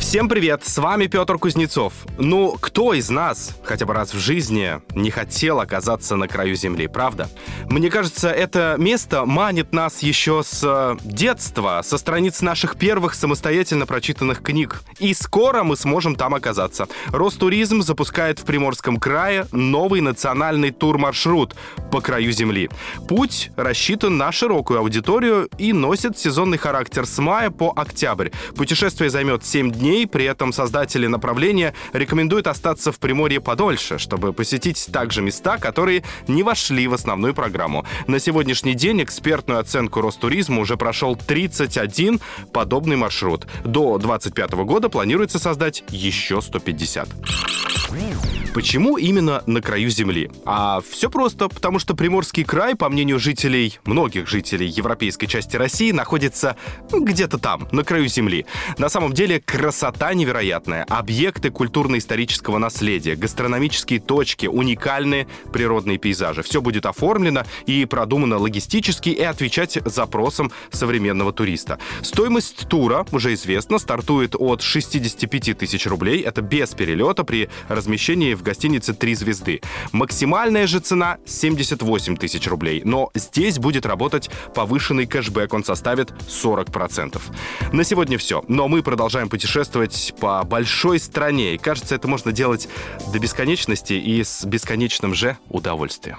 Всем привет, с вами Петр Кузнецов. Ну, кто из нас хотя бы раз в жизни не хотел оказаться на краю земли, правда? Мне кажется, это место манит нас еще с э, детства, со страниц наших первых самостоятельно прочитанных книг. И скоро мы сможем там оказаться. Ростуризм запускает в Приморском крае новый национальный тур-маршрут по краю земли. Путь рассчитан на широкую аудиторию и носит сезонный характер с мая по октябрь. Путешествие займет 7 дней дней. При этом создатели направления рекомендуют остаться в Приморье подольше, чтобы посетить также места, которые не вошли в основную программу. На сегодняшний день экспертную оценку Ростуризма уже прошел 31 подобный маршрут. До 2025 года планируется создать еще 150. Почему именно на краю земли? А все просто, потому что Приморский край, по мнению жителей, многих жителей европейской части России, находится где-то там, на краю земли. На самом деле красота невероятная, объекты культурно-исторического наследия, гастрономические точки, уникальные природные пейзажи. Все будет оформлено и продумано логистически и отвечать запросам современного туриста. Стоимость тура, уже известно, стартует от 65 тысяч рублей. Это без перелета при размещении в гостинице «Три звезды». Максимальная же цена 78 тысяч рублей, но здесь будет работать повышенный кэшбэк, он составит 40%. На сегодня все, но мы продолжаем путешествовать по большой стране, и кажется, это можно делать до бесконечности и с бесконечным же удовольствием.